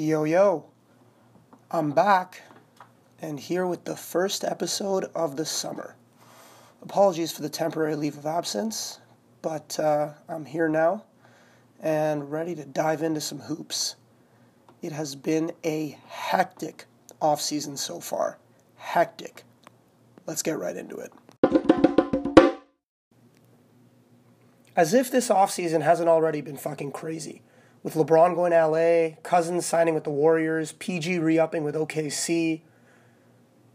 Yo, yo, I'm back and here with the first episode of the summer. Apologies for the temporary leave of absence, but uh, I'm here now and ready to dive into some hoops. It has been a hectic off season so far. Hectic. Let's get right into it. As if this offseason hasn't already been fucking crazy. With LeBron going to LA, Cousins signing with the Warriors, PG re upping with OKC.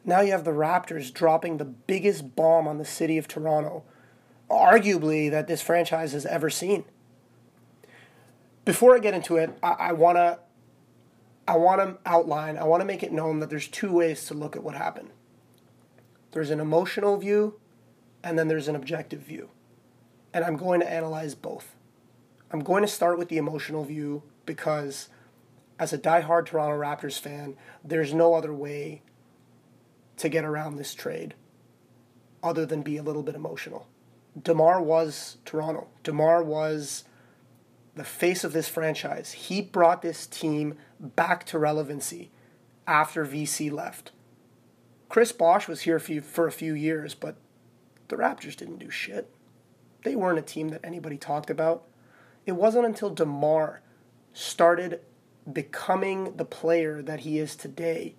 Now you have the Raptors dropping the biggest bomb on the city of Toronto, arguably that this franchise has ever seen. Before I get into it, I, I want to I want to outline, I want to make it known that there's two ways to look at what happened. There's an emotional view, and then there's an objective view. And I'm going to analyze both. I'm going to start with the emotional view because, as a die-hard Toronto Raptors fan, there's no other way to get around this trade other than be a little bit emotional. DeMar was Toronto. DeMar was the face of this franchise. He brought this team back to relevancy after VC left. Chris Bosh was here for a few years, but the Raptors didn't do shit. They weren't a team that anybody talked about. It wasn't until DeMar started becoming the player that he is today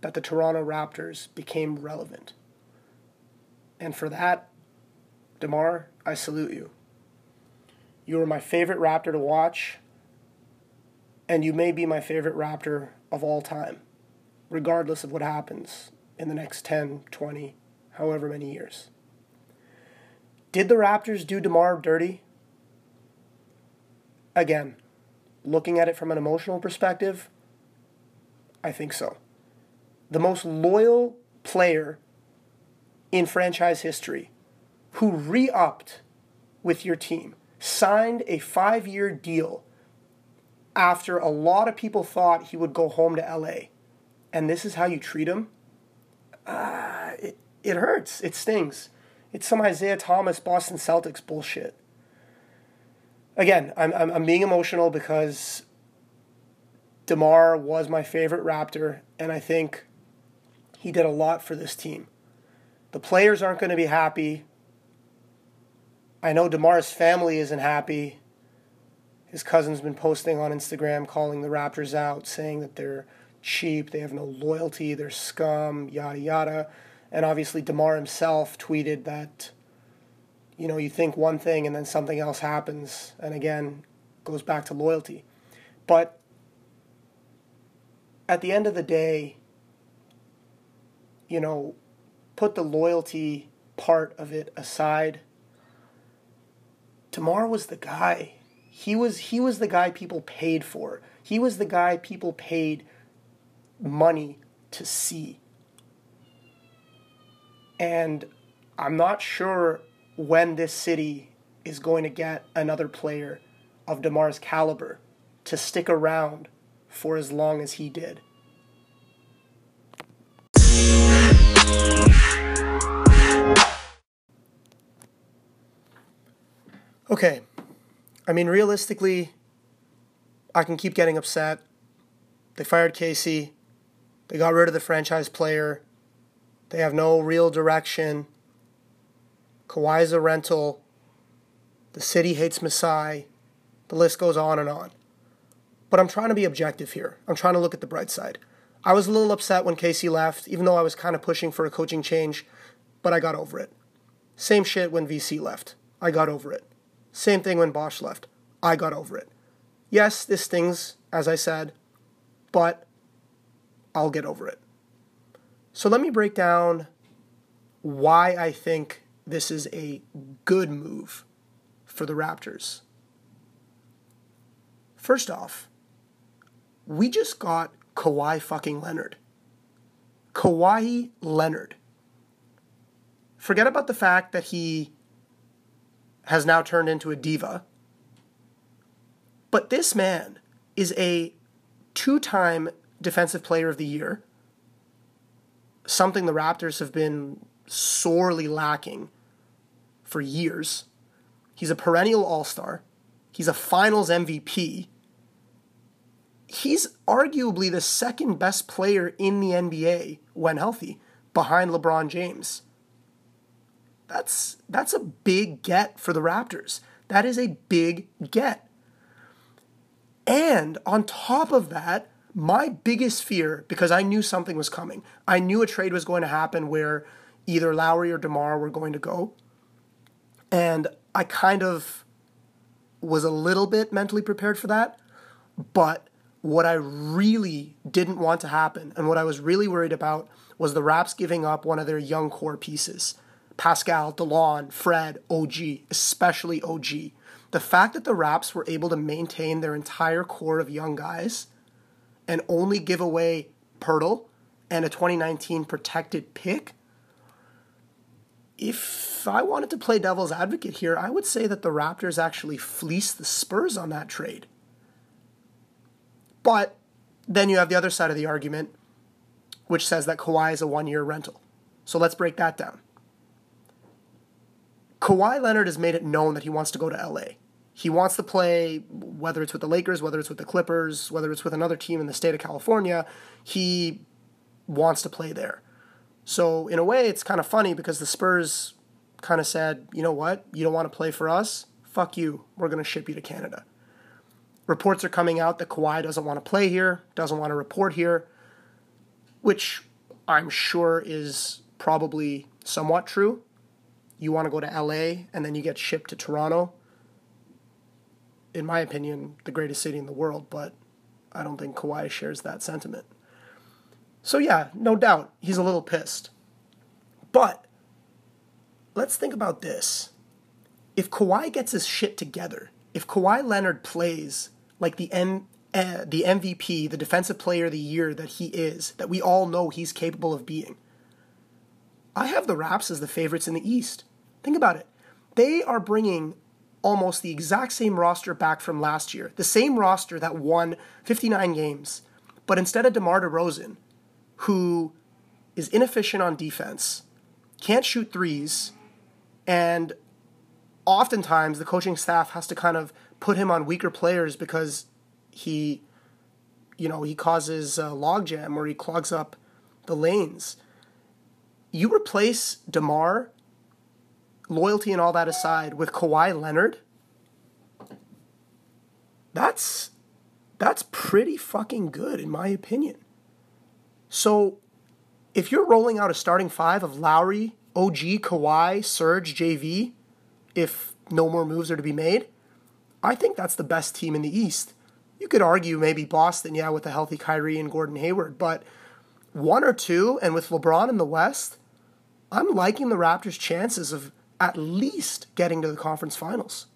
that the Toronto Raptors became relevant. And for that, DeMar, I salute you. You were my favorite Raptor to watch, and you may be my favorite Raptor of all time, regardless of what happens in the next 10, 20, however many years. Did the Raptors do DeMar dirty? Again, looking at it from an emotional perspective, I think so. The most loyal player in franchise history who re upped with your team signed a five year deal after a lot of people thought he would go home to LA. And this is how you treat him? Uh, it, it hurts. It stings. It's some Isaiah Thomas Boston Celtics bullshit. Again, I'm, I'm, I'm being emotional because DeMar was my favorite Raptor, and I think he did a lot for this team. The players aren't going to be happy. I know DeMar's family isn't happy. His cousin's been posting on Instagram calling the Raptors out, saying that they're cheap, they have no loyalty, they're scum, yada yada. And obviously DeMar himself tweeted that you know, you think one thing and then something else happens and again goes back to loyalty. But at the end of the day, you know, put the loyalty part of it aside DeMar was the guy. He was he was the guy people paid for. He was the guy people paid money to see. And I'm not sure when this city is going to get another player of DeMar's caliber to stick around for as long as he did. Okay. I mean, realistically, I can keep getting upset. They fired Casey. They got rid of the franchise player. They have no real direction. Kawhi's a rental. The city hates Masai. The list goes on and on. But I'm trying to be objective here. I'm trying to look at the bright side. I was a little upset when Casey left, even though I was kind of pushing for a coaching change, but I got over it. Same shit when VC left. I got over it. Same thing when Bosh left. I got over it. Yes, this stings, as I said, but I'll get over it. So let me break down why I think this is a good move for the Raptors. First off, we just got Kawhi fucking Leonard. Kawhi Leonard. Forget about the fact that he has now turned into a diva. But this man is a two time Defensive Player of the Year, something the Raptors have been sorely lacking for years. He's a perennial All Star, he's a finals MVP. he's arguably the second best player in the NBA when healthy, behind LeBron James. That's that's a big get for the Raptors. That is a big get. And on top of that, my biggest fear, because I knew something was coming, I knew a trade was going to happen where either Lowry or DeMar were going to go. And I kind of was a little bit mentally prepared for that. But what I really didn't want to happen and what I was really worried about was the Raps giving up one of their young core pieces. Pascal, Delon, Fred, OG, especially OG. The fact that the Raps were able to maintain their entire core of young guys and only give away Poeltl and a 2019 protected pick, if I wanted to play devil's advocate here, I would say that the Raptors actually fleeced the Spurs on that trade. But then you have the other side of the argument, which says that Kawhi is a one year rental. So let's break that down. Kawhi Leonard has made it known that he wants to go to LA. He wants to play, whether it's with the Lakers, whether it's with the Clippers, whether it's with another team in the state of California, he wants to play there. So, in a way, it's kind of funny because the Spurs kind of said, you know what, you don't want to play for us? Fuck you. We're going to ship you to Canada. Reports are coming out that Kawhi doesn't want to play here, doesn't want to report here, which I'm sure is probably somewhat true. You want to go to LA and then you get shipped to Toronto. In my opinion, the greatest city in the world, but I don't think Kawhi shares that sentiment. So, yeah, no doubt, he's a little pissed. But let's think about this. If Kawhi gets his shit together, if Kawhi Leonard plays like the M, uh, the MVP, the defensive player of the year that he is, that we all know he's capable of being, I have the Raps as the favorites in the East. Think about it. They are bringing almost the exact same roster back from last year, the same roster that won 59 games. But instead of DeMar DeRozan, who is inefficient on defense, can't shoot threes, and oftentimes the coaching staff has to kind of put him on weaker players because he, you know, he causes a logjam or he clogs up the lanes. You replace DeMar, loyalty and all that aside, with Kawhi Leonard. That's that's pretty fucking good in my opinion. So if you're rolling out a starting five of Lowry, OG, Kawhi, Serge, JV, if no more moves are to be made, I think that's the best team in the East. You could argue maybe Boston, yeah, with a healthy Kyrie and Gordon Hayward, but one or two, and with LeBron in the West, I'm liking the Raptors' chances of at least getting to the conference finals.